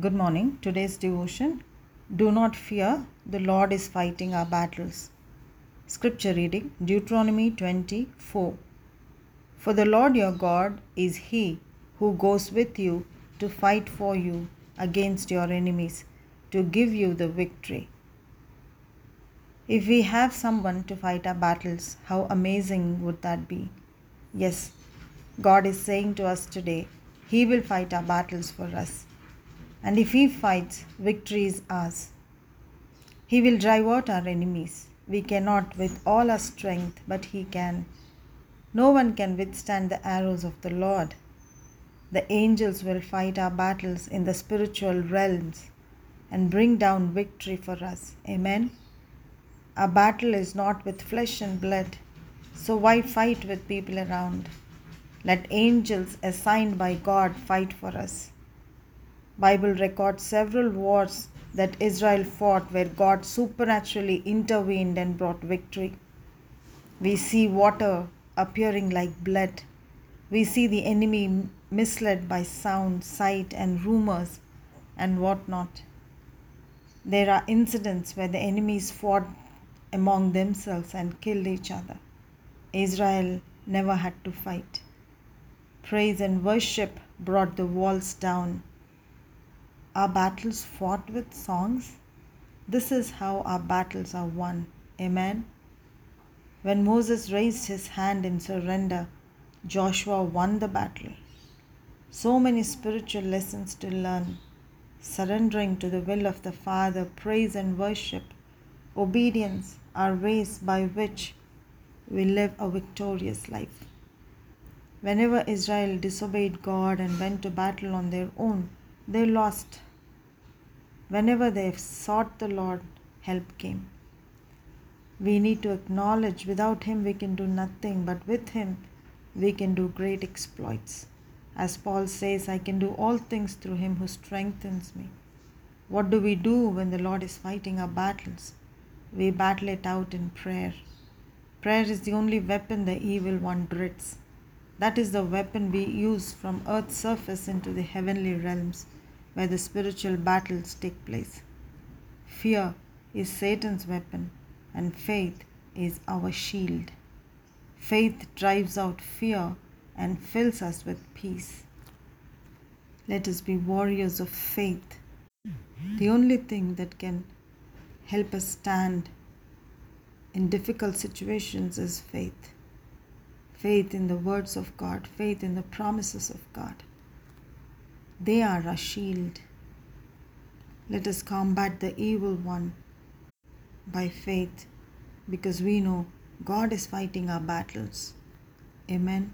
Good morning. Today's devotion Do not fear, the Lord is fighting our battles. Scripture reading Deuteronomy 24. For the Lord your God is He who goes with you to fight for you against your enemies, to give you the victory. If we have someone to fight our battles, how amazing would that be? Yes, God is saying to us today, He will fight our battles for us. And if He fights, victory is ours. He will drive out our enemies. We cannot with all our strength, but He can. No one can withstand the arrows of the Lord. The angels will fight our battles in the spiritual realms and bring down victory for us. Amen. Our battle is not with flesh and blood, so why fight with people around? Let angels assigned by God fight for us. Bible records several wars that Israel fought where God supernaturally intervened and brought victory. We see water appearing like blood. We see the enemy misled by sound, sight, and rumors and what not. There are incidents where the enemies fought among themselves and killed each other. Israel never had to fight. Praise and worship brought the walls down. Our battles fought with songs. This is how our battles are won. Amen. When Moses raised his hand in surrender, Joshua won the battle. So many spiritual lessons to learn. Surrendering to the will of the Father, praise and worship, obedience are ways by which we live a victorious life. Whenever Israel disobeyed God and went to battle on their own, they lost. Whenever they sought the Lord, help came. We need to acknowledge without Him we can do nothing, but with Him we can do great exploits. As Paul says, I can do all things through Him who strengthens me. What do we do when the Lord is fighting our battles? We battle it out in prayer. Prayer is the only weapon the evil one dreads. That is the weapon we use from earth's surface into the heavenly realms where the spiritual battles take place. Fear is Satan's weapon, and faith is our shield. Faith drives out fear and fills us with peace. Let us be warriors of faith. The only thing that can help us stand in difficult situations is faith. Faith in the words of God, faith in the promises of God. They are our shield. Let us combat the evil one by faith because we know God is fighting our battles. Amen.